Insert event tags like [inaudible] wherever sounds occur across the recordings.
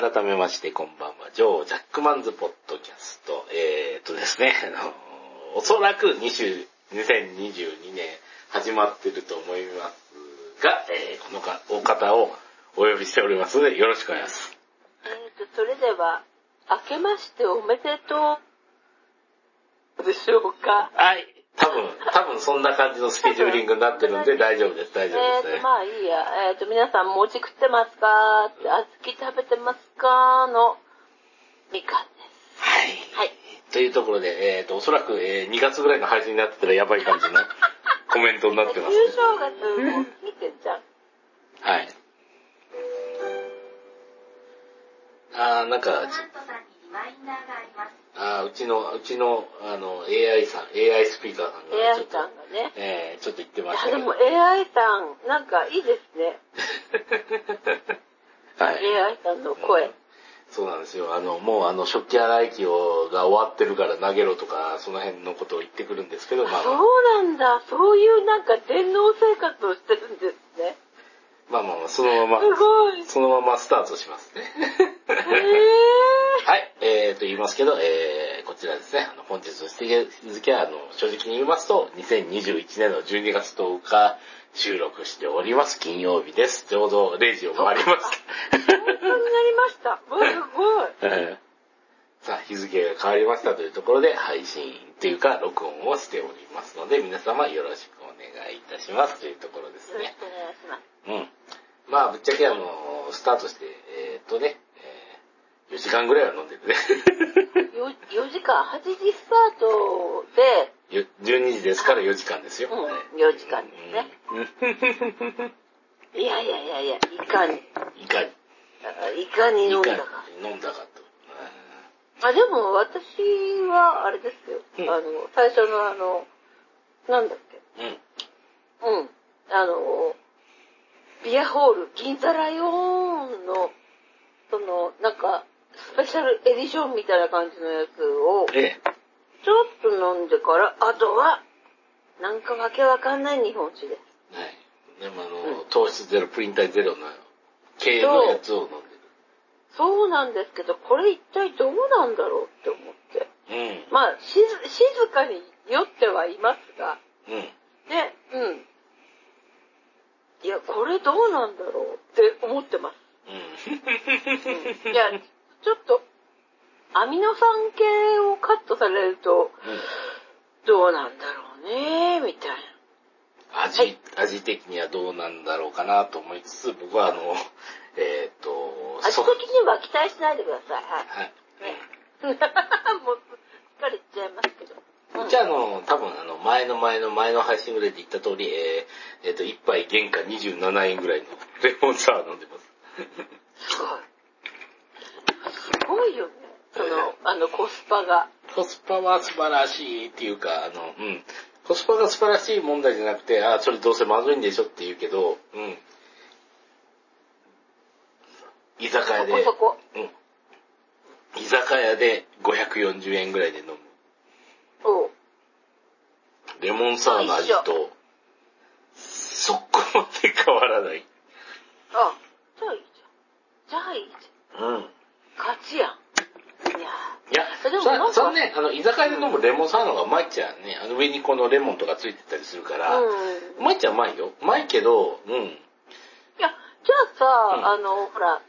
改めましてこんばんは、ジョー・ジャックマンズ・ポッドキャスト。えー、っとですね、[laughs] あの、おそらく20 2022年始まってると思いますが、えー、このかお方をお呼びしておりますので、よろしくお願いします。えーと、それでは、明けましておめでとうでしょうか？はい。多分、多分そんな感じのスケジューリングになってるんで大丈夫です、大丈夫ですねえーと、。まあいいや。えーと、皆さん餅食ってますか？って、小豆食べてますか？の、みかんです。はい。はい。というところで、えー、と、おそらく、えー2月ぐらいの配信になってたらやばい感じの [laughs] コメントになってますね旧。正月も見てんじゃん。はい。あー、なんか、マントさんにリマインダーがあります。あーうちの、うちの、あの、AI さん、AI スピーカーさんが、ち AI ょっとさん、がね。えー、ちょっと言ってましたけど。でも AI さん、なんかいいですね。[laughs] はい。AI さんの声。そうなんですよ。あの、もうあの、食器洗い機をが終わってるから投げろとか、その辺のことを言ってくるんですけど、まあ、そうなんだ。そういうなんか電脳生活をしてるんですね。まあまあまあ、そのますま、ごい。そのままスタートしますね。へはい、えーと言いますけど、えー、こちらですね、あの、本日の日付は、あの、正直に言いますと、2021年の12月10日、収録しております、金曜日です。ちょうど0時を回ります。ー。本当になりました。[laughs] わすごい。え [laughs] ーさあ、日付が変わりましたというところで、配信というか、録音をしておりますので、皆様よろしくお願いいたしますというところですねよろし。くお願いします。うん。まあ、ぶっちゃけあの、スタートして、えーっとね、えー4時間ぐらいは飲んでるね。[laughs] よ4時間、8時スタートで、よ12時ですから4時間ですよ。うんはい4時間ですね。うん。いやいやいやいや、いかに、いかに、いかに飲んだいか飲んだかと。あ、でも私は、あれですよ。うんあの、最初のあの、なんだっけ。うん。うん。あの、ビアホール、銀座ライオンの、その、なんか、スペシャルエディションみたいな感じのやつを、ええ。ちょっと飲んでから、あとは、なんかわけわかんない日本酒です。はい。でもあの、うん糖質ゼロ、プリン体ゼロの系のやつを飲んでそうなんですけど、これ一体どうなんだろうって思って。る。うん。まあ、しず静かに酔ってはいますが、うん。ね、うん。いや、これどうなんだろうって思ってます。うん。いや、ちょっと、アミノ酸系をカットされると、どうなんだろうね、みたいな。味、はい味的にはどうなんだろうかなと思いつつ、僕はあの、えーっと、味そ的には期待しないでください。はい。はい。[laughs] もう、疲れちゃいますけど。うんじゃあ、あの、多分、あの、前の前の前の配信ぐらいで言った通り、えー、えーっと、一杯原価27円ぐらいのレモンサワー飲んでます。すごい。すごいよね。その、あの、コスパが。コスパは素晴らしいっていうか、あの、うん。コスパが素晴らしい問題じゃなくて、あ、それどうせまずいんでしょって言うけど、うん。居酒そ屋で、こそこ。うん。居酒屋で540円ぐらいで飲む。おうレモンサワーの味と、そこまで変わらない。あ、じゃあいいじゃん。じゃあいいじうん。ゃん。勝ちやん。いやいや、でもなんかそそのね、あの、居酒屋で飲むレモンサワーの方がうまいっちゃね、あの上にこのレモンとかついてたりするから、ううん。まいっちゃうまいよ。うまいけど、うん。いや、じゃあさ、うんあの、ほら、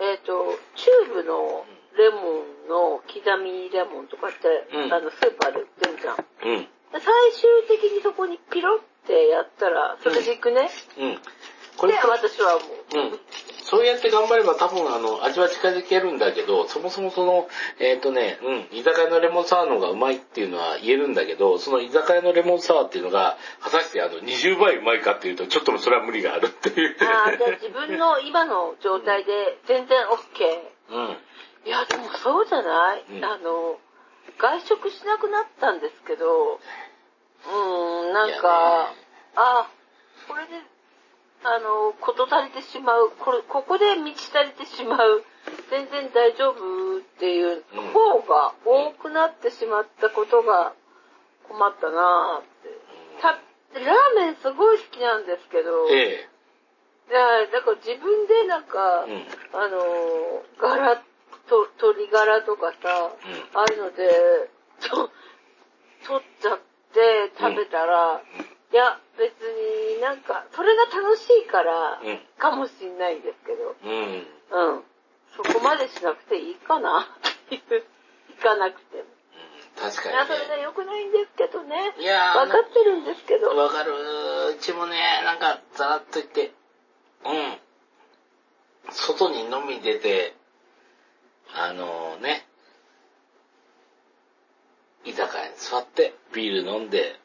えっ、と、チューブのレモンの刻みレモンとかって、うんあの、スーパーで売ってるじゃん。でうん。最終的にそこにピロってやったら、それでいくね。うん。こで、れ、私はもう。うん。そうやって頑張れば多分あの、味は近づけるんだけど、そもそもその、えっ、とね、うん、居酒屋のレモンサワーの方がうまいっていうのは言えるんだけど、その居酒屋のレモンサワーっていうのが、果たしてあの、20倍うまいかっていうと、ちょっとそれは無理があるっていう。ああ、じゃあ自分の今の状態で全然 OK。うん。いや、でもそうじゃない、うんあの、外食しなくなったんですけど、うーん、なんかね、あ、これで、あの、こと足りてしまう、これ、ここで満ち足りてしまう、全然大丈夫っていううん。方が多くなってしまったことが困ったなぁって。た、ラーメンすごい好きなんですけど、ええ。や、だから自分でなんか、うん。あのー、柄と、鶏柄とかさ、ああいうので、と、取っちゃって食べたら、いや、別になんか、それが楽しいから、うん。かもしんないんですけど、うん。うん。そこまでしなくていいかなっていう。[laughs] 行かなくても。確かいや、そにね。れが良くないんですけどね。いやーわかってるんですけど。わかる。うちもね、なんか、ざらっと言って、うん。外に飲みに出て、あのね、居酒屋に座って、ビール飲んで、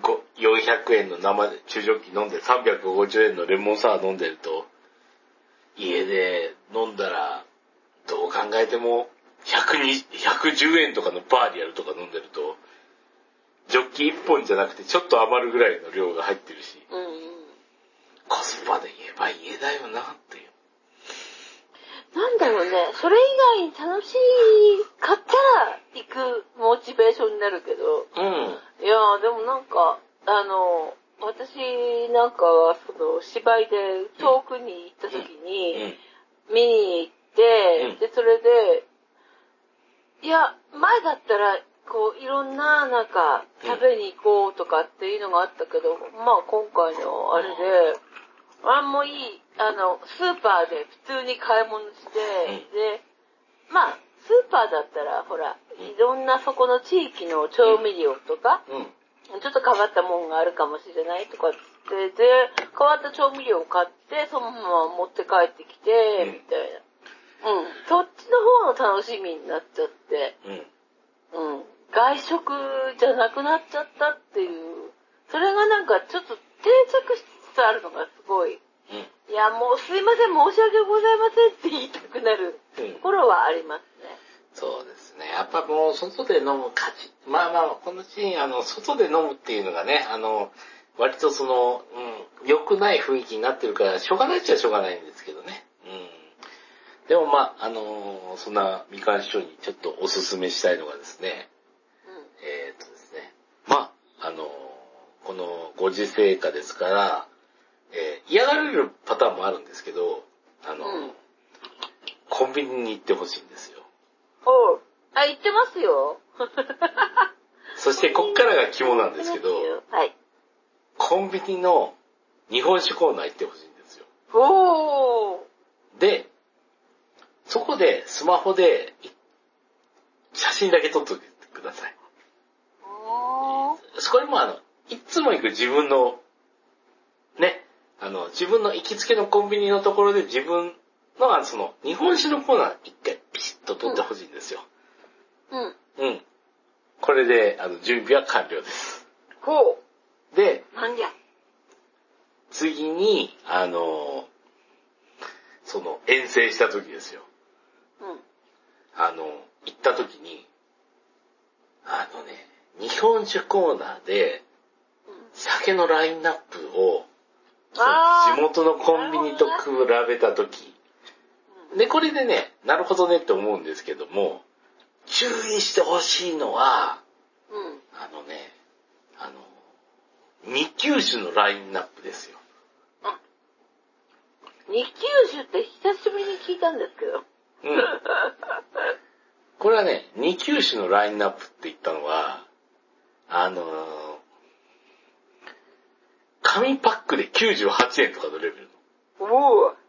ご400円の生で中ジョッキ飲んで、350円のレモンサワー飲んでると、家で飲んだら、どう考えても、120 110円とかのバーリアルとか飲んでると、ジョッキ1本じゃなくてちょっと余るぐらいの量が入ってるし、うんうん。コスパで言えば家だよなっていう。なんだろうね、それ以外に楽しかったら行くモチベーションになるけど、うん。いやーでもなんか、あの、私なんかはその芝居で遠くに行った時うにん。見に行って、うん。で、それで、いや、前だったら、こう、いろんな、なんか、食べに行こうとかっていうのがあったけど、まあ今回のあれで、あんもいい、あの、スーパーで普通に買い物して、で、まあ、スーパーだったら、ほら、いろんなそこの地域の調味料とか、うん。ちょっと変わったもんがあるかもしれないとかっつって、で、変わった調味料を買って、そのまま持って帰ってきて、うんみたいな。うん。そっちの方の楽しみになっちゃって、うん。うん。外食じゃなくなっちゃったっていう、それがなんかちょっと定着しつつあるのがすごい。うん。いや、もうすいません、申し訳ございませんって言いたくなるうんところはありますね。そうですね。やっぱもう外で飲む価値。まあまあ、このシーン、あの、外で飲むっていうのがね、あの、割とその、うん、良くない雰囲気になってるから、しょうがないっちゃしょうがないんですけどね。うん。でもまあ、あのそんなみかん師匠にちょっとおすすめしたいのがですね、えー、っとですね、まあ、あのこのご時世下ですから、えー嫌がられるパターンもあるんですけど、あの、うんコンビニに行ってほしいんですよ。おう。あ、言ってますよ。[laughs] そしてこっからが肝なんですけど、はい。コンビニの日本酒コーナー行ってほしいんですよ。おー。で、そこでスマホでい写真だけ撮っといてください。おー。それもあの、いつも行く自分の、ね、あの、自分の行きつけのコンビニのところで自分の、その、日本酒のコーナー一回ピシッと撮ってほしいんですよ。うん。うん。これで、あの、準備は完了です。ほで、う。なんじゃ。次に、あの、その、遠征した時ですよ。うん。あの、行った時に、あのね、日本酒コーナーで、酒のラインナップを、地元のコンビニと比べた時、で、これでね、なるほどねって思うんですけども、注意してほしいのは、うん。あのね、あの、二級酒のラインナップですよ。二級酒って久しぶりに聞いたんですけど。うん。これはね、二級酒のラインナップって言ったのは、あのー紙パックで98円とかのレベルのおー。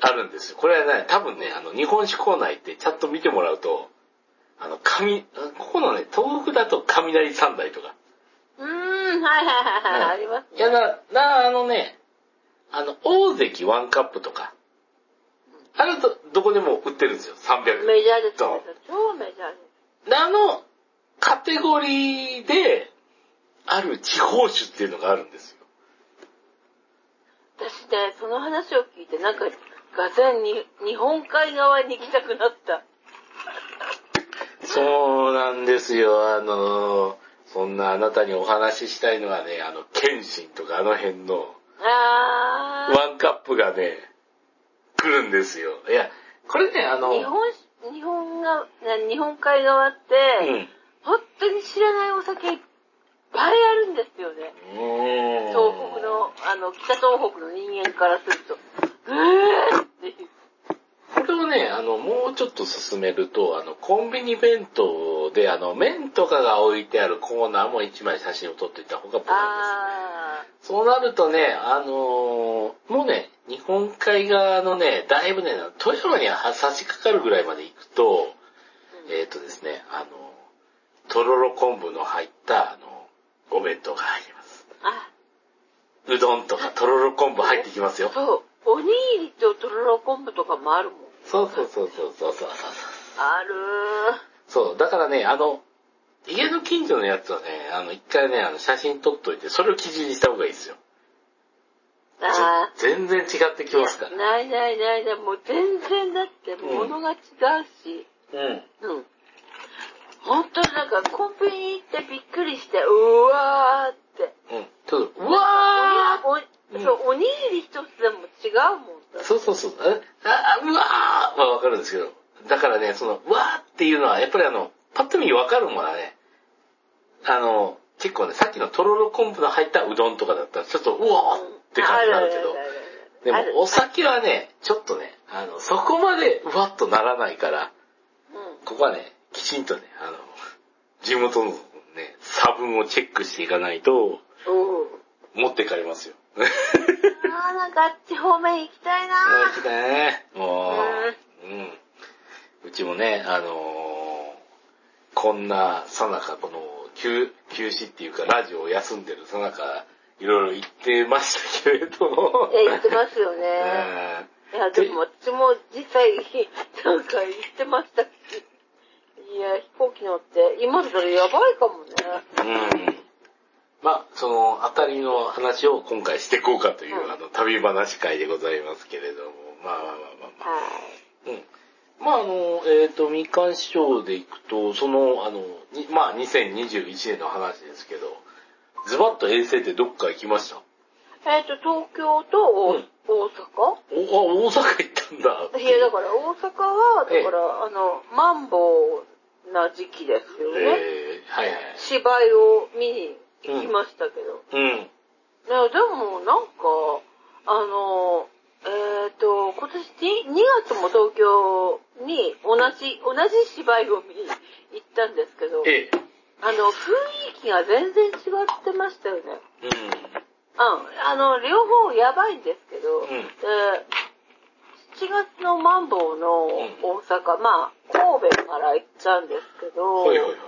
あるんですよ。これはね、多分ね、あの、日本酒コーナー行ってちゃんと見てもらうと、あの、紙、ここのね、東北だと雷三台とか。うーん、はいはいはいはい、ありますいや、な、な、あのね、あの、大関ワンカップとか、あれと、どこでも売ってるんですよ。300円。メジャーですそうね。超メジャーです。で、あの、カテゴリーで、ある地方酒っていうのがあるんですよ。私ね、その話を聞いて、なんか、がぜんに日本海側に行きたくなった。そうなんですよ。あの、そんなあなたにお話ししたいのはね、あの、謙信とかあの辺のあー。ワンカップがね、来るんですよ。いや、これね、あの、日本酒、日本が、な日本海側って、うん。本当に知らないお酒いっぱいあるんですよね。うーん。東北の、あの、北東北の人間からすると、うーっていう。これをね、あの、もうちょっと進めると、あの、コンビニ弁当で、あの、麺とかが置いてあるコーナーも一枚写真を撮っていた方が無難です。あそうなるとね、あのーもうね、日本海側のね、だいぶね、富山には差し掛かるぐらいまで行くと、えっ、とですね、あの、とろろ昆布の入った、あの、お弁当が入ります。うどんとかとろろ昆布入ってきますよ。おにぎりととろろ昆布とかもあるもん。そうそうそうそうそうそう。あるそう、だからね、あの、家の近所のやつはね、あの、一回ね、あの、写真撮っといて、それを基準にした方がいいですよ。ー。あぜ全然違ってきますから。ないないないない。もう全然だって物が違うし。うん。うん。本当になんかコンビニ行ってびっくりして、うわーって。うん。ちょっと、うわおうんそう、おにぎり一つでも違うもんそうそうそう。あ、あうわーはわかるんですけど。だからね、その、うわーっていうのは、やっぱりあの、パッと見わかるものはね、あの、結構ね、さっきのとろろ昆布の入ったうどんとかだったら、ちょっと、うわーって感じになるけど、でも、お酒はね、ちょっとね、あの、そこまでうわっとならないから、うん。ここはね、きちんとね、あの、地元のね、差分をチェックしていかないと、うん。持って帰りますよ。あーなんかあっち方面行きたいなあ来たね。もう、うん。うちもね、あのーこんなさなか、この、休、休止っていうか、ラジオを休んでるさなか、いろいろ言ってましたけれども。え、言ってますよね。ね [laughs] いや、でも私も実際、なんか言ってましたし。いや、飛行機乗って、今だったらやばいかもね。うん。まあ、そのあたりの話を今回していこうかという、うんあの、旅話会でございますけれども、まあまあまあまあまあ。はうん。まああの、えっ、と、みかん市長でいくと、その、あの、にまあ2021年の話ですけど、ズバッと遠征ってどっか行きました？い。えっ、と、東京と大,、うんお、あ、大阪行ったんだ。いや、だから大阪は、だええから、あの、マンボウな時期ですよね。えー、はいはい。芝居を見に行きましたけど。うん。でも、なんか、あの、えっ、と、今年に2月も東京に同じ、同じ芝居を見に行ったんですけど、ええ。あの、雰囲気が全然違ってましたよね。うん。うん、あの、両方やばいんですけど、んで7月のマンボウの大阪、まあ、神戸から行ったんですけど、はいはいはい。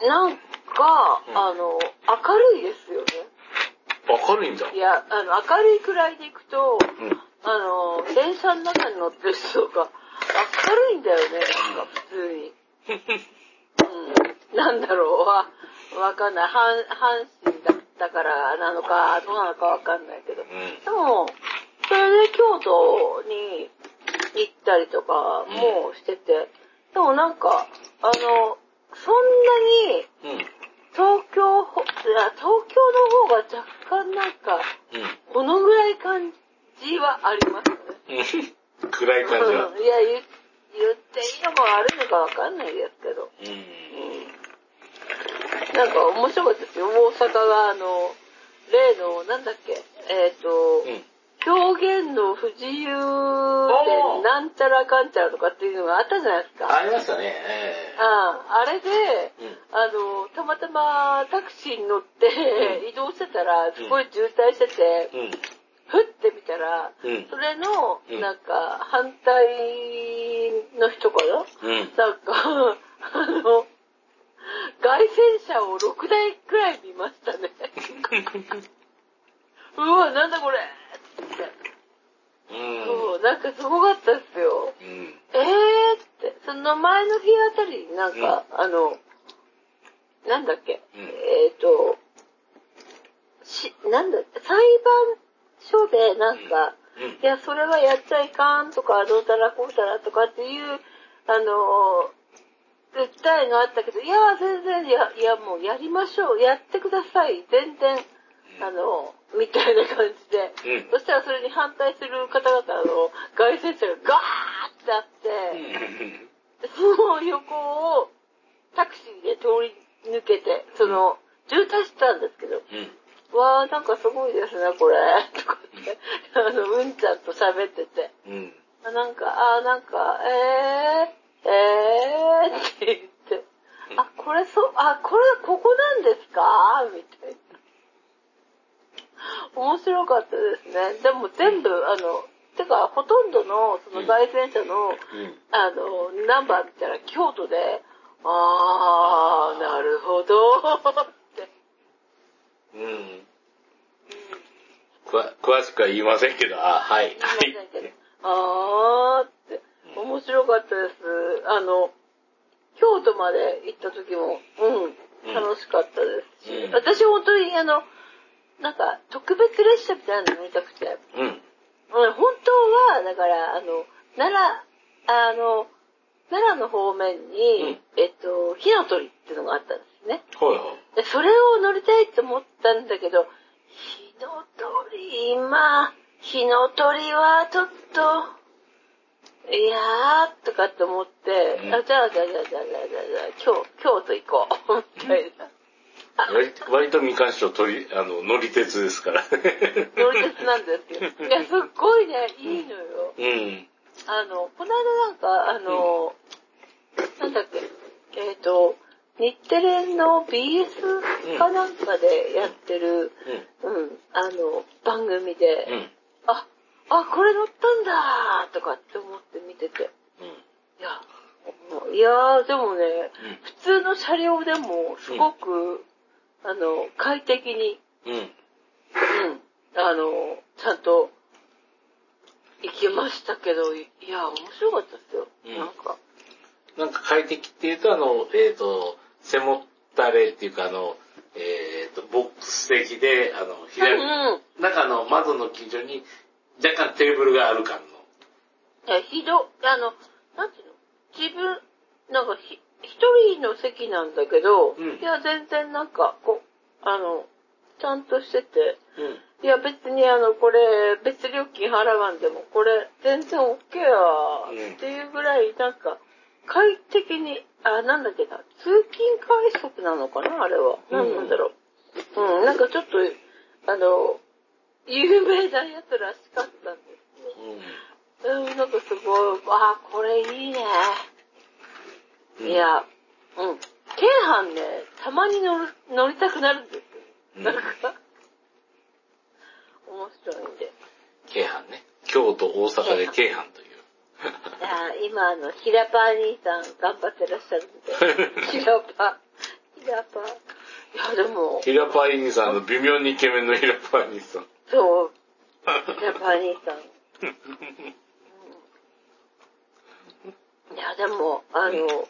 なんか、うんあの、明るいですよね。明るいんだ。いや、あの、明るいくらいで行くと、うん。あの、電車の中に乗ってる人が明るいんだよね、なんか普通に。うん。なんだろう、わ、わかんない。阪阪神だったからなのか、どうなのかわかんないけど。うん。でも、それで京都に行ったりとかもしてて、でもなんか、あの、そんなにうん。東京東京の方が若干なんか、このぐらい感じはありますね。うん。[laughs] 暗い感じは。うんいや、言言っていいのか悪いのかわかんないですけど。うん。なんか面白かったですよ。大阪があの、例の、なんだっけ、えっ、と、うん。表現の不自由でなんちゃらかんちゃらとかっていうのがあったじゃないですか。ありましたね。ええああれで、うんあの、たまたまタクシーに乗ってうん移動してたら、すごい渋滞してて、うん。ふって見たら、うんそれの、うんなんか、反対の人かな？うん。なんか、あの、外旋車を6台くらい見ましたね。[laughs] うわ、なんだこれ。そう、なんかすごかったっすよ。うん。えーって、その前の日あたりになんか、あの、なんだっけ、うん。えっ、と、し、なんだ、裁判所でなんか、うん。いや、それはやっちゃいかんとか、どうたらこうたらとかっていう、あの、訴えがあったけど、いや、全然、いや、いや、もうやりましょう、やってください、全然、あの、みたいな感じで、うんそしたらそれに反対する方々の外旋車がガーってあって、その横をタクシーで通り抜けて、その、渋滞してたんですけど、うん。わー、なんかすごいですね、これ。とかって、あの、うんちゃんと喋ってて。うん。あなんか、あー、なんか、えー、えーって言って、あ、これそう、あ、これここなんですか？みたいな。面白かったですね。でも全部、あの、てか、ほとんどの、その在線車の、うん。あの、ナンバー見たら京都で、あー、なるほど、って。うん。詳しくは言いませんけど、あ、はい。言いませんけど、あーって、面白かったです。あの、京都まで行った時も、うん、楽しかったですし、うん私本当にあの、なんか特別列車みたいなの乗りたくて、うん。うん本当は、だから、あの、奈良、あの、奈良の方面に、えっと、火の鳥っていうのがあったんですね。はいはい。でそれを乗りたいと思ったんだけど、火の鳥、今、火の鳥はちょっと、いやー、とかって思って、うんあ、じゃあ、じゃあ、じゃあ、じゃあ、じゃあ、じゃあ、じゃあ京、京都行こう、みたいな。割と割とみかん師匠取り、あの、乗り鉄ですから。乗り鉄なんですよ。いや、すっごいね、いいのよ。うん。あの、この間なんか、あの、なんだっけ、えっ、と、日テレの BS かなんかでやってる、うん、あの、番組で、うん。うん。あ、あ、これ乗ったんだーとかって思って見てて。いや、もういやー、でもね、普通の車両でもすごく、あの、快適に、うん。うん。うん、あの、ちゃんと行きましたけど、いや、面白かったですよ。うんなんか。なんか快適っていうと、あの、えっ、と、背もたれっていうか、あの、えっ、と、ボックス的で、あの、うん左、うん。中の窓の近所に若干テーブルがある感の。え、ひど、あの、なんていうの？自分、なんかひ、一人の席なんだけど、うんいや、全然なんか、こう、あの、ちゃんとしてて、うん。いや、別にあの、これ、別料金払わんでも、これ、全然 OK や、うんっていうぐらい、なんか、快適に、あ、なんだっけな、通勤快速なのかなあれは。うんなんなんだろう。うん、なんかちょっと、あの、有名なやつらしかったんですね。うん、なんかすごい、あ、これいいね。うんいや、うん。京阪ね、たまに乗る乗りたくなるんですよ。うんなんか、面白いんで。京阪ね。京都、大阪で京阪という。いや今、あの、ひらぱー兄さん頑張ってらっしゃるんで。ひらぱ、ひらぱ。いや、でも、ヒラパイニさんの微妙にイケメンのヒラパイニさん。そう、ひらぱー兄さ [laughs] ん。いや、でも、あの、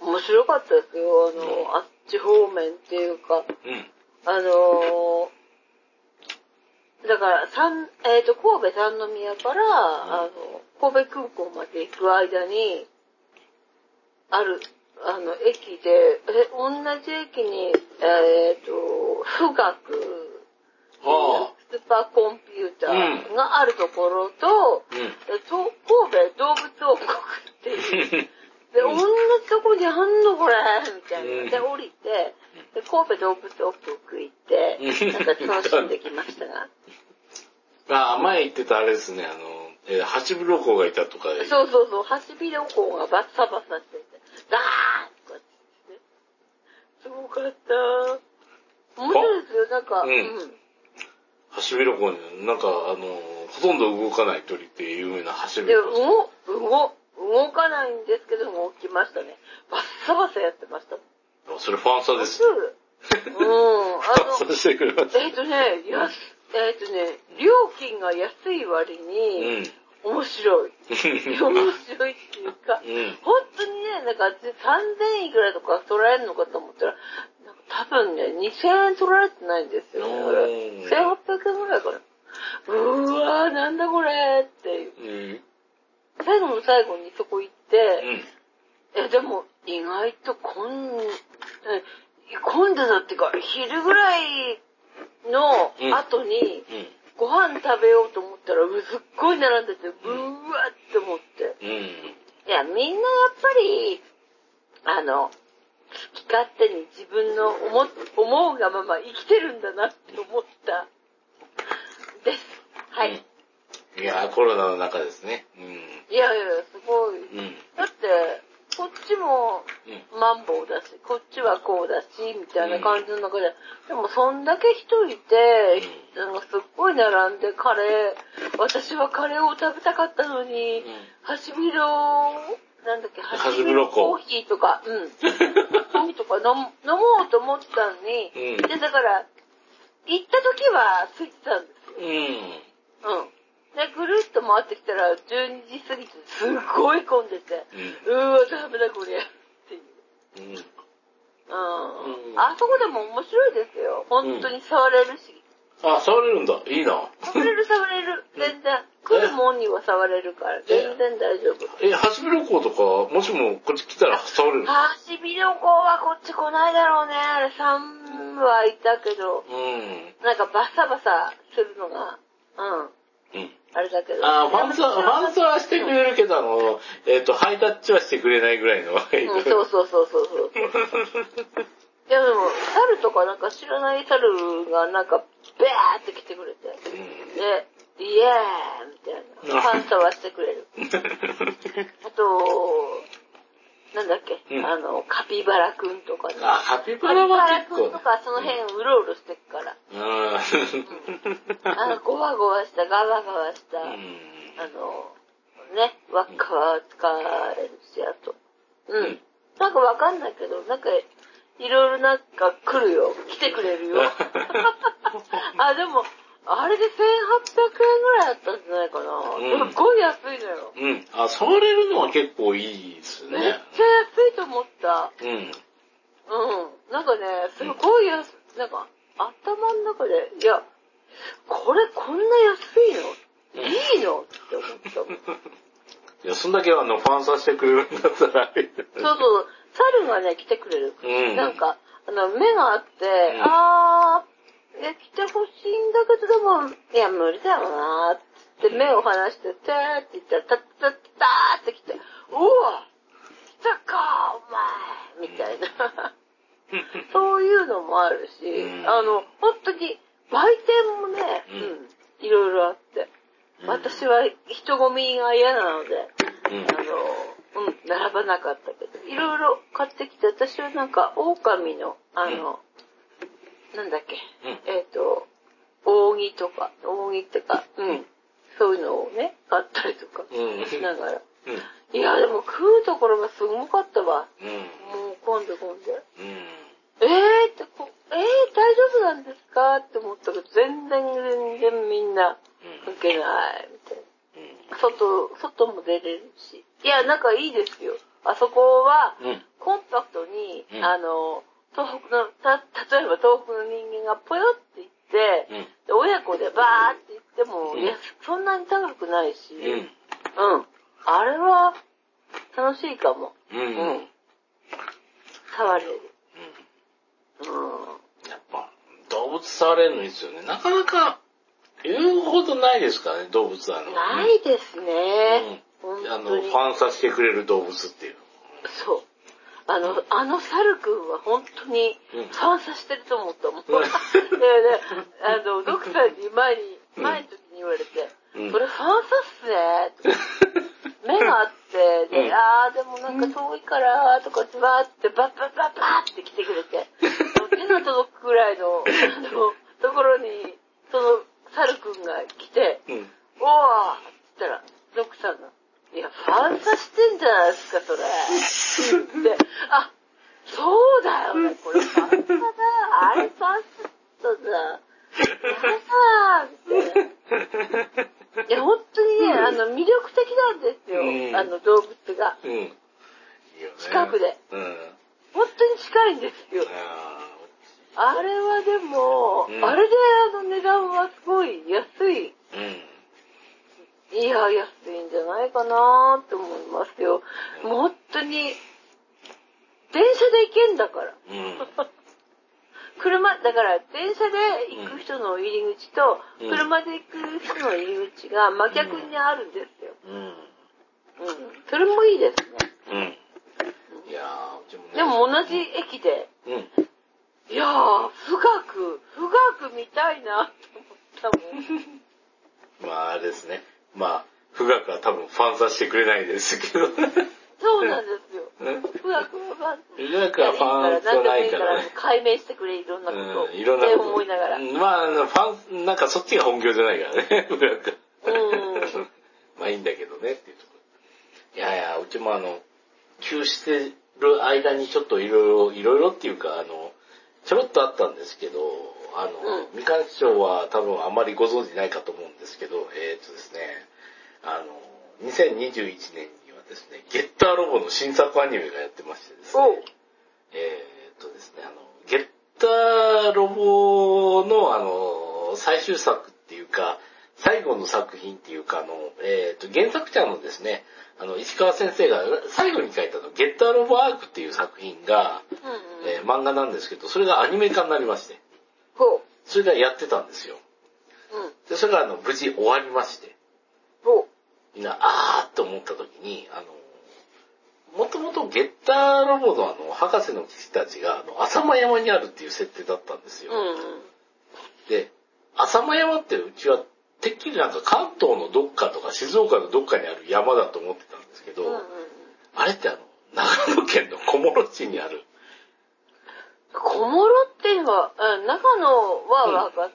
面白かったですよ。あの、あっち方面っていうか、うん。あのーだから、三、えっ、と、神戸三宮から、あの、神戸空港まで行く間に、ある、あの、駅で、え、同じ駅に、えっ、と、富岳、あスーパーコンピューターがあるところと、あ。うん。でと神戸動物王国っていう、[laughs] で、同じとこにあんのこれみたいな。で、降りて、で、神戸動物王国行って、なんか楽しんできましたが。あ、前言ってたあれですね、あの、えー、ハシブロコウがいたとかで。そうそうそう、ハシビロコウがバッサバサしてて、ガーッとかってね。すごかった。面白いですよ、なんか、うんハシビロコウに、なんか、あの、ほとんど動かない鳥って有名なハシビで、ロコウ。動、動、動かないんですけども、起きましたね。バッサバサやってました。あそれファンサです。うん。あのファンサ、してくれます。えっ、とね、やす、えっ、とね、料金が安い割うに、ん。面白い。[laughs] 面白いっていうか、うん。本当にね、なんか3000いくらとか取られるのかと思ったら、多分ね、2000円取られてないんですよね。おこれー1800円ぐらいかな。うーわー、なんだこれっていう。うん。最後の最後にそこ行って、うん。え、でも、意外と混ん、え混んでたっていうか、昼ぐらいの後に、うん。ご飯食べようと思ったら、うすっごい並んでて、うーわって思って。うん。いや、みんなやっぱり、あの、好き勝手に自分の思思うがまま生きてるんだなって思った。です。はい。いやー、コロナの中ですね。うん。いやいや、すごい。うん。だって、こっちもうん。マンボウだし、こっちはこうだし、みたいな感じの中で、でもそんだけ人いて、なんかすっごい並んでカレー、私はカレーを食べたかったのに、ハシビロ、なんだっけ、ハシビロココーヒーとか、うん。コーヒーとか飲もうと思ってたのに、うんで、だから、行った時は空いてたんですよ。うん。うん。で、ぐるっと回ってきたら、12時過ぎて、すっごい混んでて、うん。うーわ、ダメだこりゃ。っていう。うん。うん。うんあそこでも面白いですよ。本当に触れるし。あ、触れるんだ。いいな。触れる触れる。全然。来るもんには触れるから、全然大丈夫。え、ハシビロコウとか、もしもこっち来たら触れるハシビロコウはこっち来ないだろうね。あれ3はいたけど、うん。なんかバサバサするのが、うん。うん。あれだけど。あーファンサ、ファンサはしてくる。れるけど、あの、えっ、と、ハイタッチはしてくれないぐらいの。うん、そうそうそうそうそう。い [laughs] やでも、猿とかなんか知らない猿がなんか、ベーって来てくれて。で、イエーイみたいな。[laughs] ファンサはしてくれる。[laughs] あと、なんだっけ、うんあの、カピバラくんとかね。あ、カピカバラはピバラくんと。かその辺うろうろしてっから。うん。あの、ゴワゴワした、ガワガワした、うんあの、ね、輪っかは使えるし、あと。うん。うんなんかわかんないけど、なんか、いろいろなんか来るよ。来てくれるよ。[laughs] あ、でも、あれで1800円ぐらいだったんじゃないかな。うんすっごい安いのよ。うん。あ、触れるのは結構いいですめっね。ちゃ安いと思った。うん。うん。なんかね、すごい安い。なんか、頭の中で、いや、これこんな安いの？いいの？って思った。[laughs] いや、そんだけあの、ファンサしてくれるんだったら、そうそう、猿がね、来てくれる。うんなんか、あの、目があって、んあー、いや、来てほしいんだけど、でも、いや、無理だよなーって目を離して、てーって言ったら、たったったーって来て、うわ来たかお前みたいな。そういうのもあるし、うん。あの、本当に、売店もね、ううんん、いろいろあって、私は人混みが嫌なので、うん。あの、うん、並ばなかったけど、いろいろ買ってきて、私はなんか、狼の、あの、なんだっけ、うんえっ、と、扇とか、扇ってか、うん、そういうのをね、買ったりとかうん。しながら。うん。いや、でも食うところがすごかったわ。うん。もう混んで混んで。うん。えーってこ、えー、大丈夫なんですか？って思ったけど、全然全然みんな関係ない、みたいな。外、外も出れるし。いや、なんかいいですよ。あそこは、うん。コンパクトに、うんあの、東北の、た、例えば東北の人間がぽよって行って、うん。で親子でバーって行っても、うんいや、そんなに高くないし、うん。うん。あれは、楽しいかも。うん。ううんん。触れる。うん。やっぱ、動物触れるのいいですよね。なかなか、言うほどないですからね、動物あの。ないですね。本あの、フ。ァンサしてくれる動物っていう。そう。あの、あの猿くんは本当にうん。ファンサしてると思ったもん。うん。[laughs] でね、あの、ドクターに前に、うん。前の時に言われて、うんこれファンサっすねと [laughs] 目があって、で、うん。あーでもなんか遠いから、とかってバーってバッバッバッバーって来てくれて、手が届くくらいの、[laughs] あの、ところに、その猿くんが来て、うん。おーって言ったら、ドクさんが、いや、ファンサしてんじゃないですか、それ。[laughs] で、あ、そうだよね、これファンサだ。あれファンサだ。やだーみたいや、本当にね、あの、魅力的なんですよ。うんあの、動物が。うん。いいよね。近くで。うん。本当に近いんですよ。ああれはでも、うんあれであの値段はすごい安い。ーうん。いや、安いんじゃないかなって思いますよ。もう本当に、電車で行けんだから。うん。車、だから電車で行く人の入り口と、うん車で行く人の入り口が真逆にあるんですよ。うん。うん。それもいいですね。うん。いやー、でも同じ駅で、うん。いやー、富岳、富岳見たいなと思ったもん。[laughs] まあ、あれですね。まあ、富岳は多分ファンさせてくれないですけど。そうなんですよ。う [laughs] ん富岳はファン、富岳はファンじゃないからね。解明してくれ、いろんなことを。うん、いろんなこと。思いながら。うんまあ、ファン、なんかそっちが本業じゃないからね、[laughs] 富岳。うん。まあいいんだけどねっていうところ。いやいや、うちもあの、休止してる間にちょっといろいろ、いろいろっていうか、あの、ちょろっとあったんですけど、あの、うんみかん市長は多分あまりご存知ないかと思うんですけど、えーっとですね、あの、2021年にはですね、ゲッターロボの新作アニメがやってましてですおね、えーっとですね、あの、ゲッターロボのあの、最終作っていうか、最後の作品っていうか、あの、えーっと、原作者のですね、あの、石川先生が最後に書いたの、ゲッターロボアークっていう作品が、うんうん。えー漫画なんですけど、それがアニメ化になりまして、ほそれがやってたんですよ。う。うん。で、それがあの、無事終わりまして、ほう。みんな、あーって思った時に、あの、もともとゲッターロボのあの、博士の騎士たちが、あの、浅間山にあるっていう設定だったんですよ。うんうん。で、浅間山ってうちは、てっきりなんか関東のどっかとか静岡のどっかにある山だと思ってたんですけど、うんうん。あれってあの、長野県の小諸市にある、小諸っていうのは、あ長野は分かっ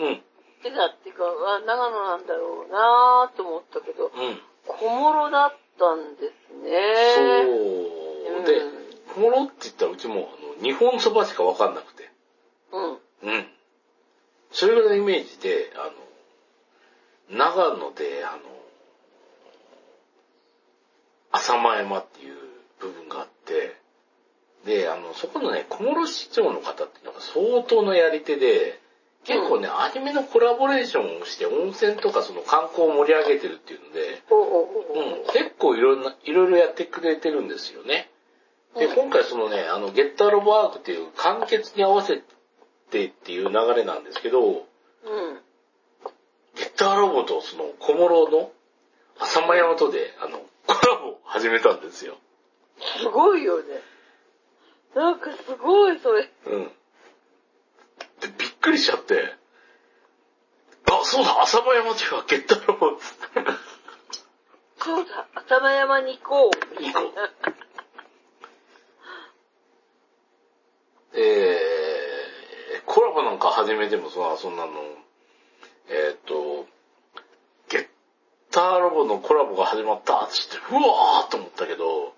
うん、てたっていうか、あ長野なんだろうなぁと思ったけど、うん。小諸だったんですそう。ね。で、小諸って言ったらうちもあの日本そばしかわかんなくて。うん。うん。うん。それぐらいのイメージで、あの、長野で、あの、浅間山っていう部分があって、で、あの、そこのね、小諸市長の方っていうのが相当のやり手で、結構ね、アニメのコラボレーションをして温泉とかその観光を盛り上げてるっていうので、ほうん、結構いろんな、いろいろやってくれてるんですよね。で、うん今回そのね、あの、ゲッターロボアークっていう完結に合わせてっていう流れなんですけど、うん。ゲッターロボとその小諸の浅間山とで、あの、コラボを始めたんですよ。すごいよね。なんかすごい、それ。うん。で、びっくりしちゃって、あ、そうだ、浅間山っていうかゲッターロボっつってそうだ、浅間山に行こう。みたいな。えー、コラボなんか始めてもさ、そんなの、えーっと、ゲッターロボのコラボが始まったっつって、うわーと思ったけど、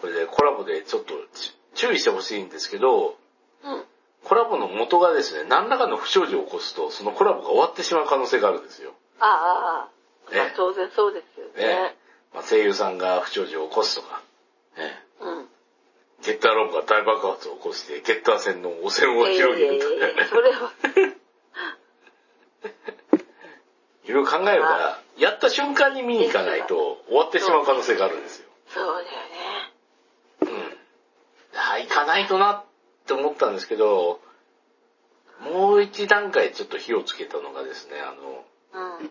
これでコラボでちょっとち注意してほしいんですけど、うん。コラボの元がですね、何らかの不祥事を起こすと、そのコラボが終わってしまう可能性があるんですよ。ああ、あ当然そうですよねね。まあ、声優さんが不祥事を起こすとか、ね、うん。ゲッターロボが大爆発を起こして、ゲッター戦の汚染を広げるとやいやいやそれは、[laughs] いろいろ考えるから、やった瞬間に見に行かないと終わってしまう可能性があるんですよ。そうだよね。行かないとなって思ったんですけど、もう一段階ちょっと火をつけたのがですね、あの、うん。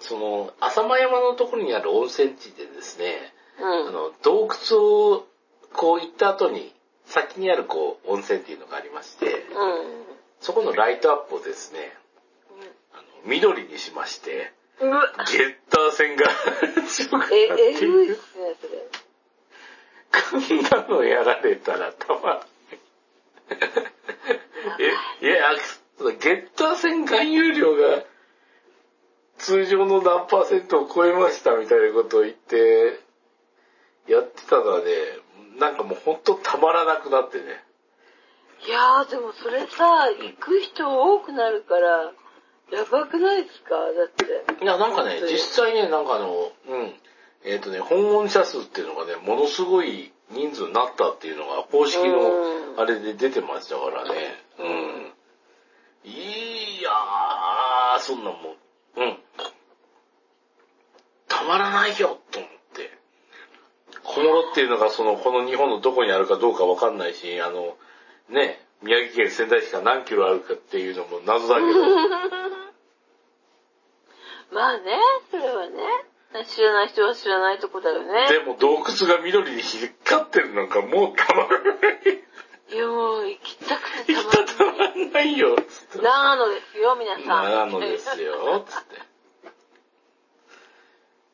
その、浅間山のところにある温泉地でですね、うん。あの、洞窟をこう行った後に、先にあるこう、温泉っていうのがありまして、うん。そこのライトアップをですね、あの緑にしまして、ゲッター線が強かったっえ、てえぐい。っすね、それ。こんなのやられたらたまんないえ、いや、ゲッター線含有量が通常の何パーセントを超えましたみたいなことを言って、やってたのはね、なんかもうほんとたまらなくなってね。いやー、でもそれさ、行く人多くなるから、やばくないですか？だって。いや、なんかね実際ね、なんかあの、うん、えっ、とね、訪問者数っていうのがね、ものすごい人数になったっていうのが公式うんのあれで出てましたからね。うん。いやー、そんなもん、うん。たまらないよ、と思って。小諸っていうのがその、この日本のどこにあるかどうかわかんないし、あの、ね、宮城県仙台市が何キロあるかっていうのも謎だけど、[laughs] まあね、それはね。知らない人は知らないとこだよね。でも洞窟が緑に光ってるなんかもうたまらない。いやもう行きたくて行たまきたたまんないよ、つって。長野ですよ、皆さん。長野ですよ、つっ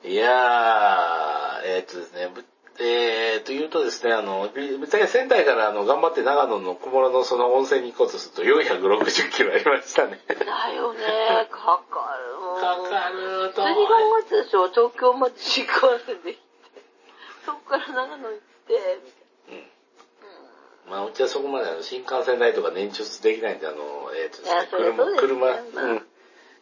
て。いやー、えーっとですね、ぶえーっと言うとですね、あの、ぶぶっちゃけ仙台からあの、頑張って長野の小諸のその温泉に行こうとすると460キロありましたね。だよね、かかるもん。かかると普通に考えてたでしょ、東京まで新幹線で行って。そっから長野行って、みたいまあ、うちはそこまであの新幹線代とか年長できないんで、あの、えーっとですね車、まあうん。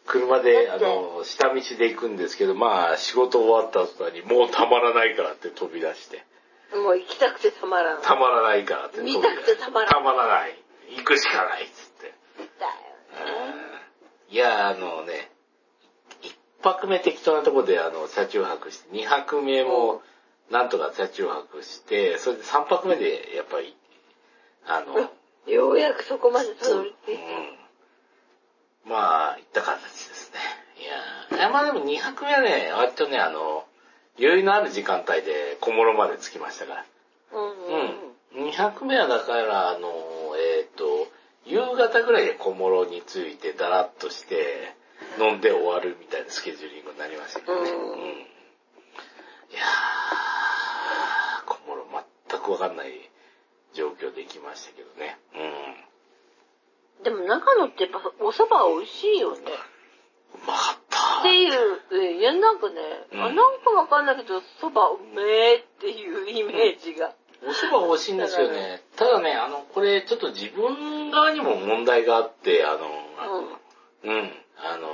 車で、あの、下道で行くんですけど、まあ、仕事終わった後に、もうたまらないからって飛び出して。な。もう行きたくてたまらない。たまらないからって飛び出して。見たくてたまらないたまらない。行くしかないっつって。だよね。いや、あのね、一泊目適当なとこであの、車中泊して、二泊目もなんとか車中泊して、それで三泊目でやっぱり、あの、ようやくそこまでたどり着いた。うん、まあ、行った形ですね。いやまあでも2泊目はね、割とね、あの、余裕のある時間帯で小諸まで着きましたから。うんうんうん。うん。2泊目はだから、あの、えっ、と、夕方ぐらいで小諸に着いて、だらっとして、飲んで終わるみたいなスケジューリングになりましたけどね。うんうん。いやー、小諸全くわかんない状況で行きましたけどね。うん。でも長野ってやっぱお蕎麦美味しいよね。うまかった。っていう、えいやなんかね、うんあなんかわかんないけど、蕎麦うめえっていうイメージが。お蕎麦美味しいんですよね。ただね、あの、これちょっと自分側にも問題があって、あの、うん。うん。あの、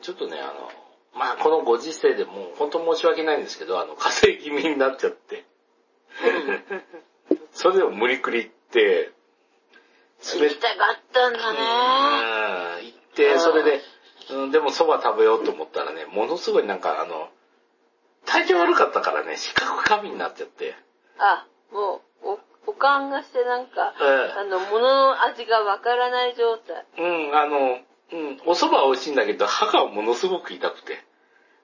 ちょっとね、あの、まあこのご時世でもう本当申し訳ないんですけど、あの、火星気味になっちゃって。[laughs] それでも無理くり行って、行きたかったんだね。うん行って、それで、うん、でも蕎麦食べようと思ったらね、ものすごいなんかあの、体調悪かったからね、四角過敏になっちゃって。あ、もう、お、保管がしてなんか、うんあの、物の味がわからない状態。うん、あの、うん、お蕎麦は美味しいんだけど、歯がものすごく痛くて。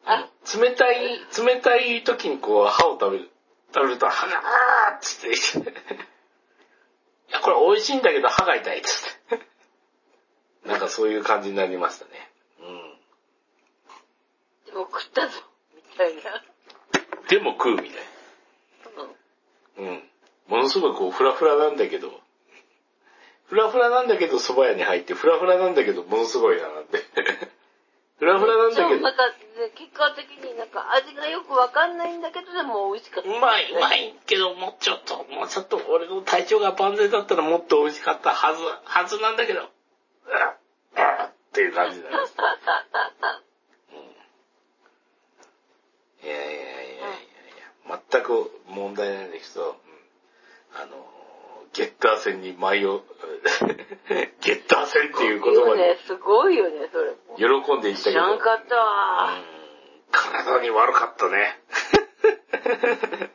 あ冷たい、冷たい時にこう、歯を食べる、食べると、歯が、あーっつって。[laughs] いや、これ美味しいんだけど、歯が痛いっつって。[laughs] なんかそういう感じになりましたね。でも食ったぞ、みたいな。うん。でも食うみたいうん。な。うん。ものすごいこう、フラフラなんだけど、フラフラなんだけど蕎麦屋に入って、フラフラなんだけど、ものすごいななんて。[laughs] フラフラなんだけどなん、か、ね結果的になんか味がよくわかんないんだけど、でも美味しかった。うまい、うまいけど、もうちょっと、もうちょっと、俺の体調が万全だったらもっと美味しかったはず、はずなんだけど、うっ、うっっていう感じになりました。うん、いやいやいやいやいや、全く問題ないんですけど、うんあの、ゲッター戦に舞を、[laughs] ゲッター戦っていう言葉いいよね、すごいよね、それ喜んでいったけど、知らんかったわ。うん体に悪かったね。[laughs]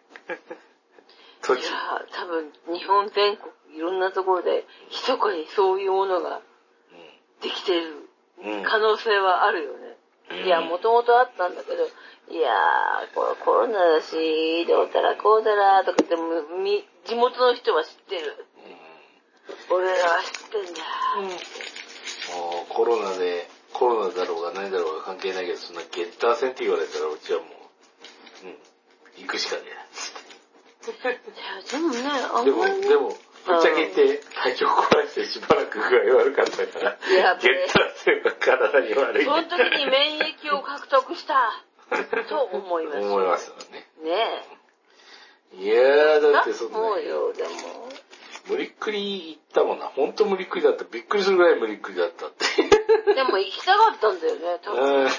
いやー多分日本全国いろんなところで密かにそういうものができてるうん可能性はあるよね。うんいや、もともとあったんだけど、いやー、これコロナだし、どうたらこうたらとかってもみ地元の人は知ってる。俺らは知ってんだ。もうコロナで、コロナだろうが何だろうが関係ないけど、そんなゲッター戦って言われたらうちはもう、うん、行くしかねいや、でもね、あえ。でも、んまりねでも、ぶっちゃけ言って体調壊してしばらく具合悪かったから、やべえゲッター戦は体に悪い。その時に免疫を獲得したと思います。[laughs] 思いますよね。ねいやー、え。だってそんな、そうよ、でも。無理っくり行ったもんな。ほんと無理っくりだった。びっくりするぐらい無理っくりだったって。でも行きたかったんだよね、多分。うんい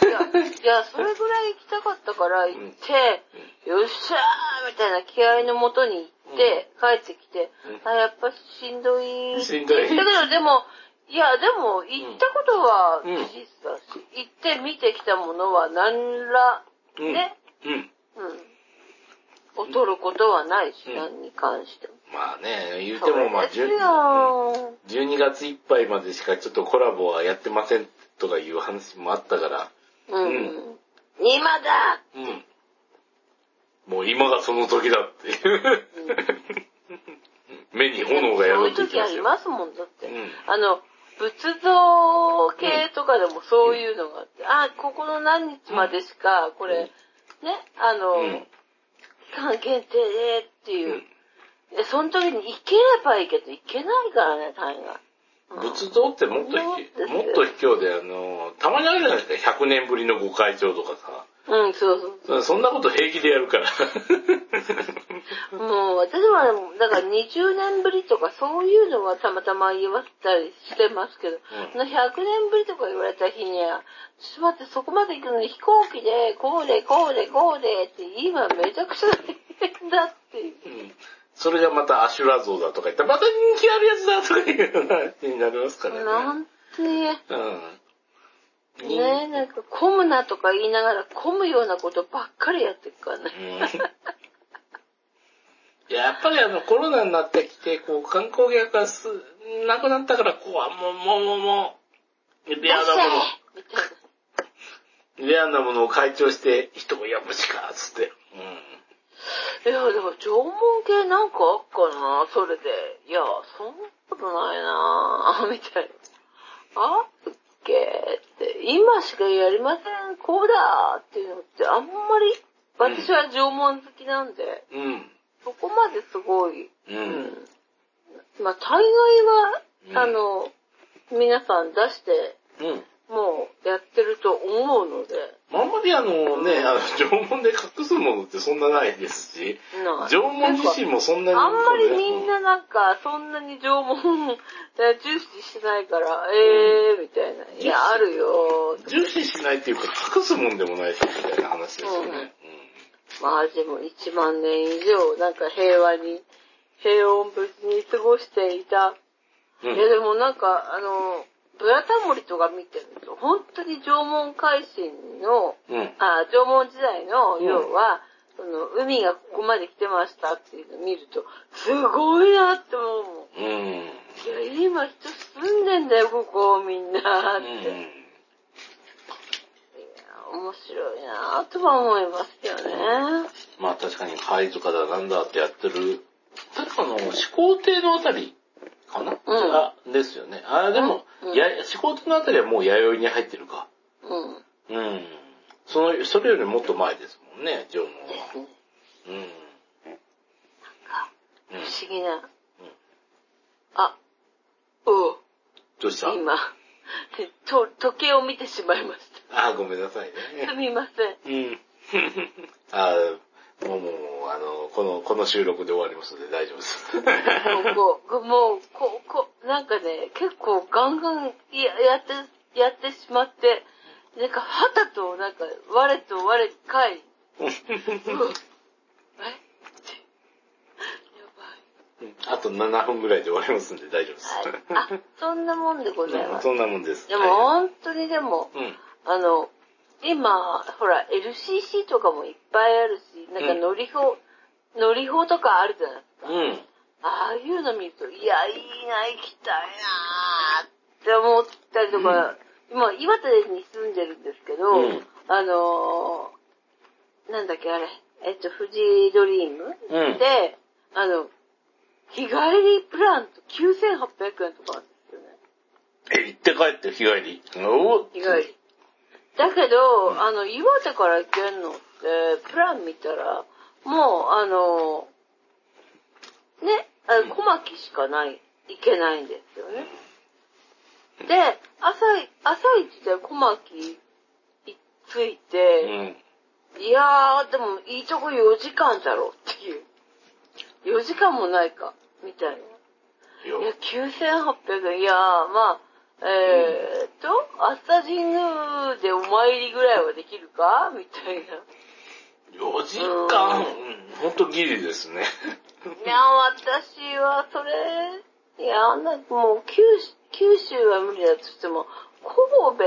や、それぐらい行きたかったから行って、よっしゃーみたいな気合のもとに行って、帰ってきて、うんあ、やっぱしんどい。しんどいだけど、でも、いや、でも、行ったことはうん事実だし、行って見てきたものは何ら、うんね、うん。うん。劣ることはないし、うん何に関しても。まあね、言うてもまあ、そうです10よ。12月いっぱいまでしかちょっとコラボはやってませんとかいう話もあったから、うん。うん今だうん。もう今がその時だっていう。目に炎が宿ってそういう時あ。りますもんだって。うんあの、仏像系とかでもそういうのがあって、あ、ここの何日までしか、これ、ね、あの、うん期間限定でっていう。で、その時に行ければいいけど、行けないからね、単位が。うん仏像ってもっともっと卑怯で、あの、たまにあるじゃないですか、100年ぶりのご会長とかさ。うん、そうそう。そんなこと平気でやるから。[laughs] もう、私は、だから20年ぶりとかそういうのはたまたま言わせたりしてますけど、その100年ぶりとか言われた日には、ちょっと待って、そこまで行くのに飛行機で、こうで、こうで、こうでって、今めちゃくちゃ大変だっていう。うんそれがまたアシュラ像だとか言ったら、また人気あるやつだとかいう話になりますからね。なんてね、うん。ねなんか混むなとか言いながら混むようなことばっかりやってるからね。うん [laughs] やっぱりあのコロナになってきて、こう観光客がすなくなったから、こう、あもう、もう、もう、もう、レアなも。の、レアなものを会長して、人を呼ぶしか、つって。いや、でも縄文系なんかあっかな、それで。いや、そんなことないな [laughs] みたいな。あっけって、今しかやりません、こうだっていうのってあんまり、私は縄文好きなんで、うん。うん。そこまですごい、うん。まあ、大概は、うんあの、皆さん出して、うん。もうやってると思うので、あんまりあのね、あの、縄文で隠すものってそんなないですし、ない縄文自身もそんなに。あんまりみんななんか、そんなに縄文重視してないから、えー、みたいな。いや、あるよ。重視しないっていうか、隠すもんでもないし、みたいな話ですよね。まあでも1万年以上、なんか平和に、平穏無事に過ごしていた。うん。いやでもなんか、あの、ブラタモリとか見てると、本当に縄文海進の、うん。うん。あ、縄文時代の、うん要は、その、海がここまで来てましたっていうのを見ると、すごいなって思うもん。うん。いや、今人住んでんだよ、ここ、みんな、って。いや、面白いなとは思いますよね。まあ確かに貝塚だなんだってやってる。確かあの、始皇帝のあたりうんあですよね。あ、でも、うんや、始皇帝のあたりはもう弥生に入ってるか。うん。うん。その、それよりもっと前ですもんね、縄文は。ですね。うん。不思議な。あ、おう、どうした？今、と、時計を見てしまいましあ、ごめんなさいた。すね。みません。うん。[laughs] あ、もう、もう、あの、この、この収録で終わりますので大丈夫です。[laughs] もう、こうもう、こう、こう、なんかね、結構ガンガンややって、やってしまって、なんか、旗と、なんか、我と我かい。[laughs] うわえ？やばい。あと7分ぐらいで終わりますんで大丈夫です。はい。あ、そんなもんでございます。[laughs] そんなもんです。でも、はい本当にでも、うん。あの、今、ほら、LCC とかもいっぱいあるし、なんか乗り法、乗り法とかあるじゃないですか。うん。ああいうの見ると、いや、いいな、行きたいなって思ったりとか、今、岩手に住んでるんですけど、うんあのーなんだっけ、あれ、えっと、富士ドリーム、うんで、あの、日帰りプランと9800円とかあるんですよね。え、行って帰って日帰りお日帰り。だけど、あの、岩手から行けんのって、プラン見たら、もう、あの、ね、あうん小牧しかない、行けないんですよね。で、朝い、朝一で小牧い着いうて、ん。いやー、でもいいとこ4時間だろっていう。4時間もないか、みたいな。いや、9800円。いやー、まあ、えと、朝神宮でお参りぐらいはできるか？みたいな。4時間、うん、ほんとギリですね。いや、私はそれ、いや、なんかもう九州、九州は無理だとしても、神戸、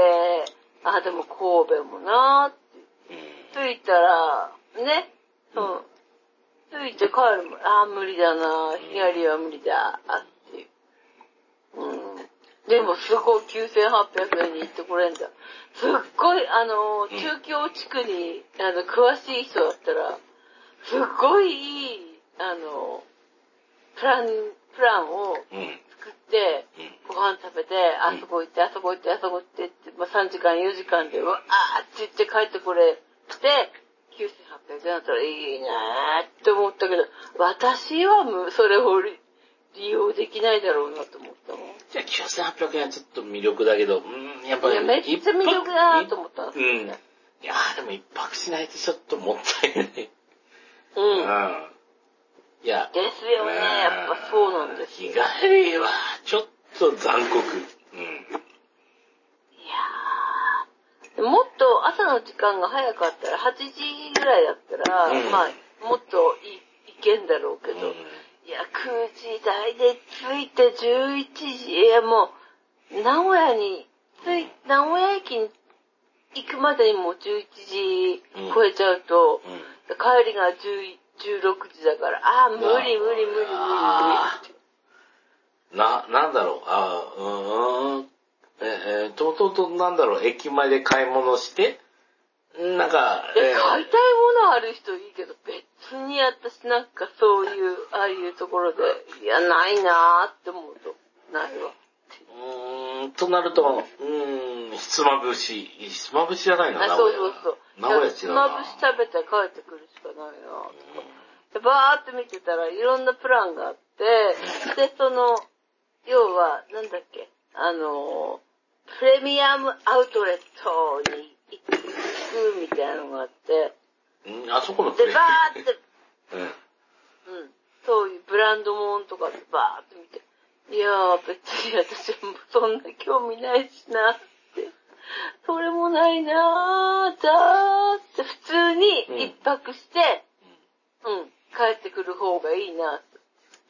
あ、でも神戸もなーって、着いたら、ね、そう、着いて帰るもん、あ、無理だな、日帰りは無理だ、あ。でもすごい9800円に行ってこれんだ。すっごい、あの、中京地区に、あの、詳しい人だったら、すっごいいい、あの、プラン、プランをうん。作って、うん。ご飯食べて、あそこ行って、あそこ行って、あそこ行ってって、まあ、3時間、4時間で、うわーって言って帰ってこれて、9800円だったらいいなーって思ったけど、私はそれを利利用できないだろうなと思ったもん。じゃあ9800円はちょっと魅力だけど、うん、やっぱり。いや、めっちゃ魅力だなと思ったんですうん。いやーでも一泊しないとちょっともったいない。う。うんん。いや。ですよね、やっぱそうなんですよ。日帰りはちょっと残酷。うん。いやーもっと朝の時間が早かったら、8時ぐらいだったら、うんまあ、もっといいけんだろうけど、うんいや、9時台で着いて11時、いやもう、名古屋に、名古屋駅に行くまでにもう11時超えちゃうと、うん。帰りが10 16時だから、ああ、無理無理無理無理無理あな、なんだろう、あーうーん。え、えー、とうとうと、なんだろう、駅前で買い物して、なんか、えー買いたいものある人いいけど、別に私なんかそういう、ああいうところで、いや、ないなーって思うと、ないわ。うーん、となると、うーん、ひつまぶし、ひつまぶしじゃないな、あ名古屋そうそうそう。名古屋違うな。ひつまぶし食べて帰ってくるしかないなーとか。でバーって見てたらいろんなプランがあって、で、その、要は、なんだっけ、あの、プレミアムアウトレットに行くみたいなのがあって、うん、あそこのプで、レバーって、[laughs] うん。うん、そういうブランドもんとかでバーって見て、いやー別に私もそんな興味ないしなって、それもないなー、じゃーって普通に一泊して、うん、帰ってくる方がいいなって。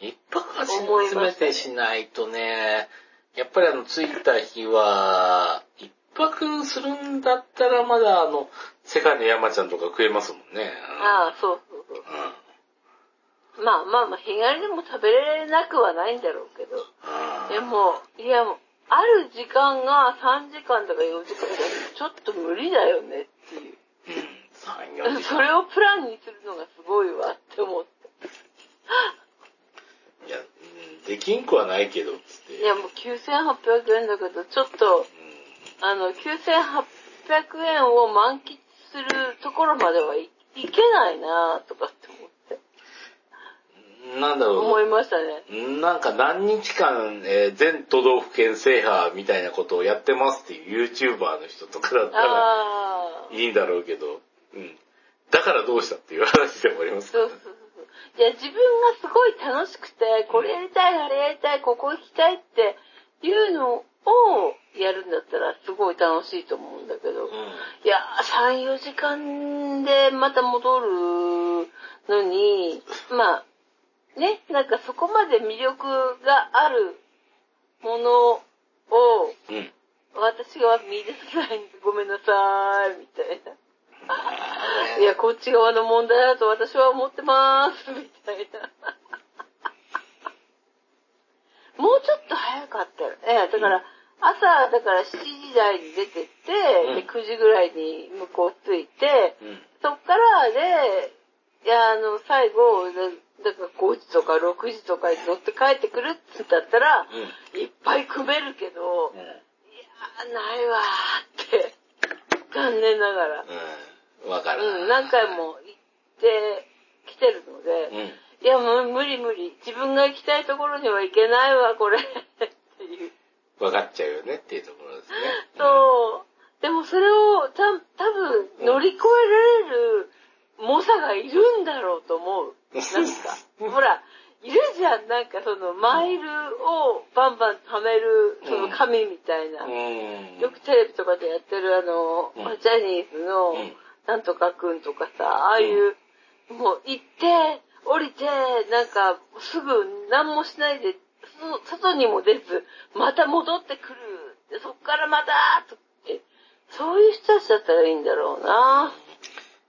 一泊は詰めてしないとね、やっぱりあの、着いた日は、一泊するんだったらまだあの、世界の山ちゃんとか食えますもんね。ああ、そうそうそう。うん。まあまあまあ、日帰りでも食べれなくはないんだろうけど。うん。でも、いやもう、ある時間が3時間とか4時間だとちょっと無理だよねっていう。うん、3、4時それをプランにするのがすごいわって思って。いや、うんできんくはないけど、つって。いやもう9800円だけど、ちょっと、あの、9800円を満喫するところまではい、いけないなとかって思って。うんなんだろう。思いましたね。なんか何日間、えー全都道府県制覇みたいなことをやってますっていう YouTuber の人とかだったら。いいんだろうけど、うん。だからどうしたっていう話でもありますからねそうそうそう。いや、自分がすごい楽しくて、これやりたい、あれやりたい、ここ行きたいっていうのをやるんだったらすごい楽しいと思うんだけど、いや、3、4時間でまた戻るのに、まあ、ね、なんかそこまで魅力があるものをうん。うん。私は見出せないんでごめんなさい、みたいな。いや、こっち側の問題だと私は思ってます、みたいな。[laughs] もうちょっと早かったよね。だから、朝、だから7時台に出てって、で、9時ぐらいに向こう着いて、うん。そっからで、いや、あの、最後、だだから5時とか6時とかに乗って帰ってくるって言ったったら、いっぱい組めるけど、いやー、ないわーって、残念ながら。うん。わかる。うん、何回。も行ってきてるので、うん。いや、もう無理無理。自分が行きたいところには行けないわ、これ。[laughs] っていう。わかっちゃうよねっていうところですね。そう。でもそれをた多分乗り越えられる猛者がいるんだろうと思う。なんか、ほら、いるじゃん、なんかそのマイルをバンバン貯める、その紙みたいな。うん。よくテレビとかでやってるあの、うんジャニーズのうんなんとかくんとかさ、ああいう、もう行って、降りて、なんかすぐ何もしないで、そ外にも出ず、また戻ってくる。でそっからまた、とって、そういう人たちだったらいいんだろうな。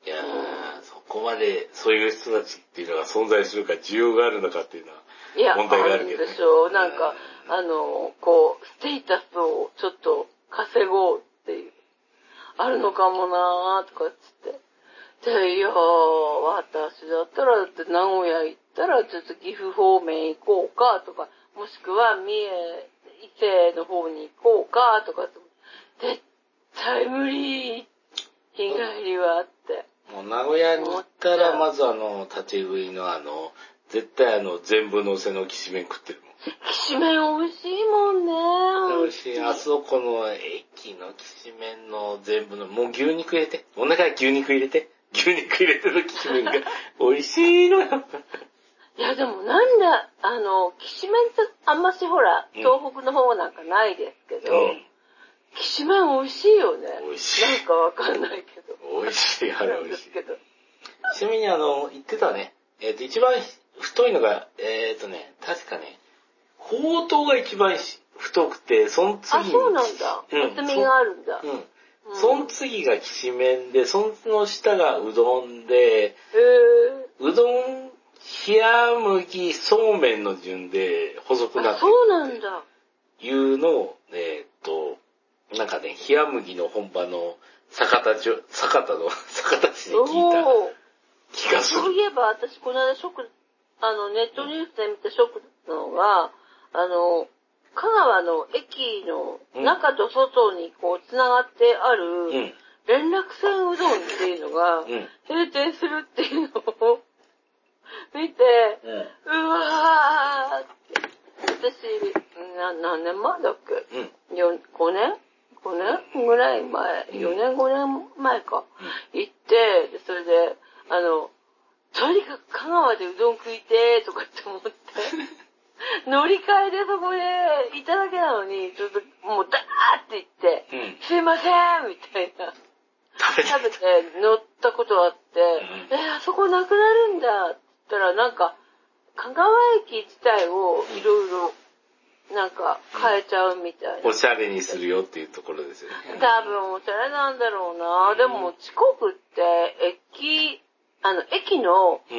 いやー、そこまでそういう人たちっていうのが存在するか、需要があるのかっていうのは、いや、問題があるけどねんでしょう。なんか、あの、こう、ステータスをちょっと稼ごうっていう、あるのかもなーとかっつって。で、いやー、私だったら、だって名古屋行ったら、ちょっと岐阜方面行こうかとか、もしくは三重、伊勢の方に行こうかとかって、絶対無理日帰りはって。もう名古屋に行ったら、まずあの、立ち食いのあの、絶対あの、全部乗せのきしめん食ってるもん。きしめん美味しいもんね。美味しい。あそこの駅のきしめんの全部の、もう牛肉入れて。お腹に牛肉入れて。牛肉入れてるきしめんが美味しいのよ。いや、でもなんだ、あの、きしめんってあんましほら、うん東北の方なんかないですけど、うんきしめん美味しいよね。美味しいなんかわかんないけど。美味しい、あれ美味しい。けど。ちなみにあの、言ってたね。えっ、と、一番太いのが、えっ、とね、確かね、ほうとうが一番し太くて、その次あ、に。そうなんだ。うん厚みがあるんだ。うん。うんその次がきしめんで、その下がうどんで、へえ。うどん、冷麦、そうめんの順で細くなあ、ってそうなんだ。いうのを、えーっと、なんかね、冷麦の本場の酒田ちょ、酒田の、[laughs] 酒田市でお聞いたお。気がする。そういえば私この間ショック、あの、ネットニュースで見たショックだったのが、あの、香川の駅の中と外にこう繋がってある、うん。連絡船うどんっていうのがうん。閉店するっていうのを [laughs] 見て、うん。うわーって。私、な、何年前だっけ？うん。よ5年 ?5 年？ぐらい前、うん4年5年前か。行って、でそれで、あの、とにかく香川でうどん食いてーとかって思って、[laughs] 乗り換えでそこでいただけなのに、ちょっともうダーって行って、うん。すいませんみたいな。食べて乗ったことあって、んえ、あそこなくなるんだったら、なんか、香川駅自体をいろいろ、なんか変えちゃうみたいな。おしゃれにするよっていうところですよね。多分おしゃれなんだろうな。でも、四国って、駅、あの、駅の、うん。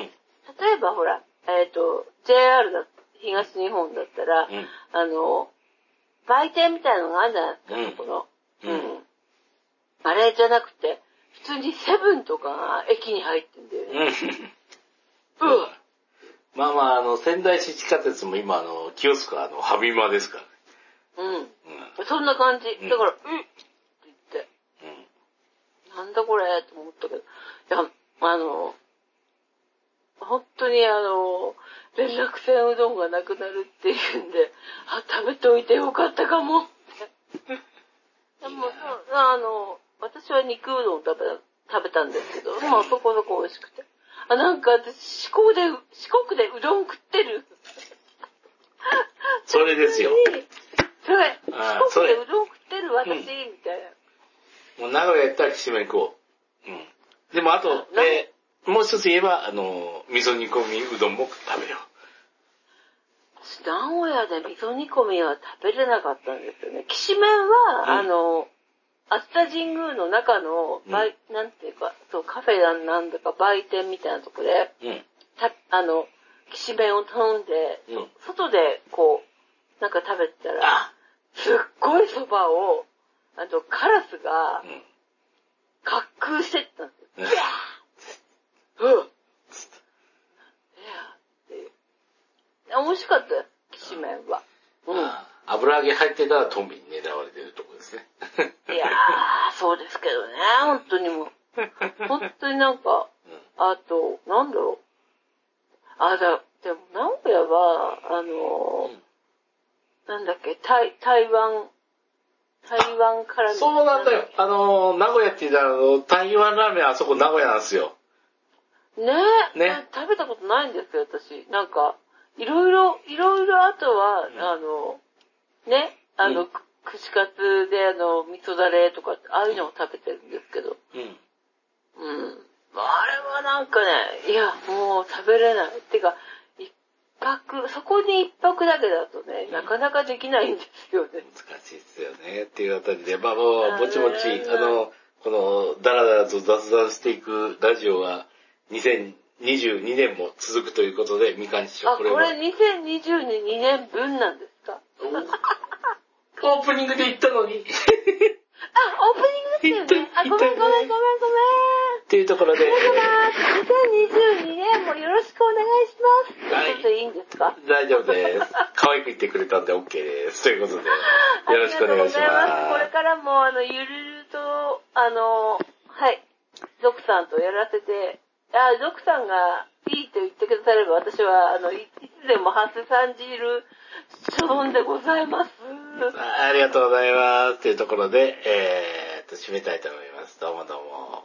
例えばほら、えっ、と、JR だ、東日本だったら、うん。あの、売店みたいなのがあるじゃないですか、うんそこの。うんあれじゃなくて、普通にセブンとかが駅に入ってんだよね。うん。うん。まあまあ、あの、仙台市地下鉄も今、あの、キオスクは、あの、ハビマですから。うん。うん。そんな感じ。うんだから、うんって言って、うん。なんだこれと思ったけど、いや、あの、本当にあの、連絡船うどんがなくなるっていうんで、あ、食べておいてよかったかもって。でも、そうあの、私は肉うどん食べた、食べたんですけど、まあそこそこ美味しくて。あ、なんか私、四国で、[laughs] 四国でうどん食ってる。それですよ。それ、あ四国でうどん食ってる私、うんみたいな。もう名古屋行ったらきしめん食おう。うん。でもあと、なえーもう一つ言えば、あの、味噌煮込みうどんも食べよ私名古屋で味噌煮込みは食べれなかったんですよね。きしめんは、うんあの、熱田神宮の中の、売なんていうか、そう、カフェなんなんだか売店みたいなとこで、う。うん。た、あの、きしめんを頼んで、うん外でこう、なんか食べてたら、あすっごいそばを、あとカラスがうん。滑空してったんですよ。うんいやーうん。いやーっていう。美味しかったよ、きしめんは。うん。あ油揚げ入ってたらトンビに狙われてるとこですね。[laughs] そうですけどね、本当にもう。[laughs] 本当になんか、あと、なんだろう。あ、だ、でも名古屋は、あのなんだっけ、台、台湾、台湾からうん、そうなんだよ。あの、名古屋って言ったら、あの、台湾ラーメンあそこ名古屋なんですよ。ねえ、ね食べたことないんですよ、私。なんか、いろいろ、いろいろあとは、んあの、ね、あの、うんく串カツであの、味噌だれとかああいうのを食べてるんですけど。うん。うん。あれはなんかね、いや、もう食べれない。てか、一泊、そこに一泊だけだとね、なかなかできないんですよね。難しいですよね。っていうあたりで、まあもう、あぼちぼち、ねあの、この、ダラダラと雑談していくラジオは、2022年も続くということで、みかん師匠、あ、これこれは、2022年分なんですか？オープニングで言ったのに。[laughs] あ、オープニングですよね。あ、ごめんごめんごめんごめん。っていうところで、皆様、2022年もよろしくお願いします。はいちょっといいんですか？大丈夫です。[laughs] 可愛く言ってくれたんで OK です。ということで、よろしくお願いしありがとうございます。これまからも、あの、ゆるゆると、あの、はい、ゾクさんとやらせて、あ、ゾクさんがいいと言ってくだされば、私は、あの、いつでもハセさん汁、所存でございます。す。ありがとうございます。というところで、えーっと、締めたいと思います。どうもどうも。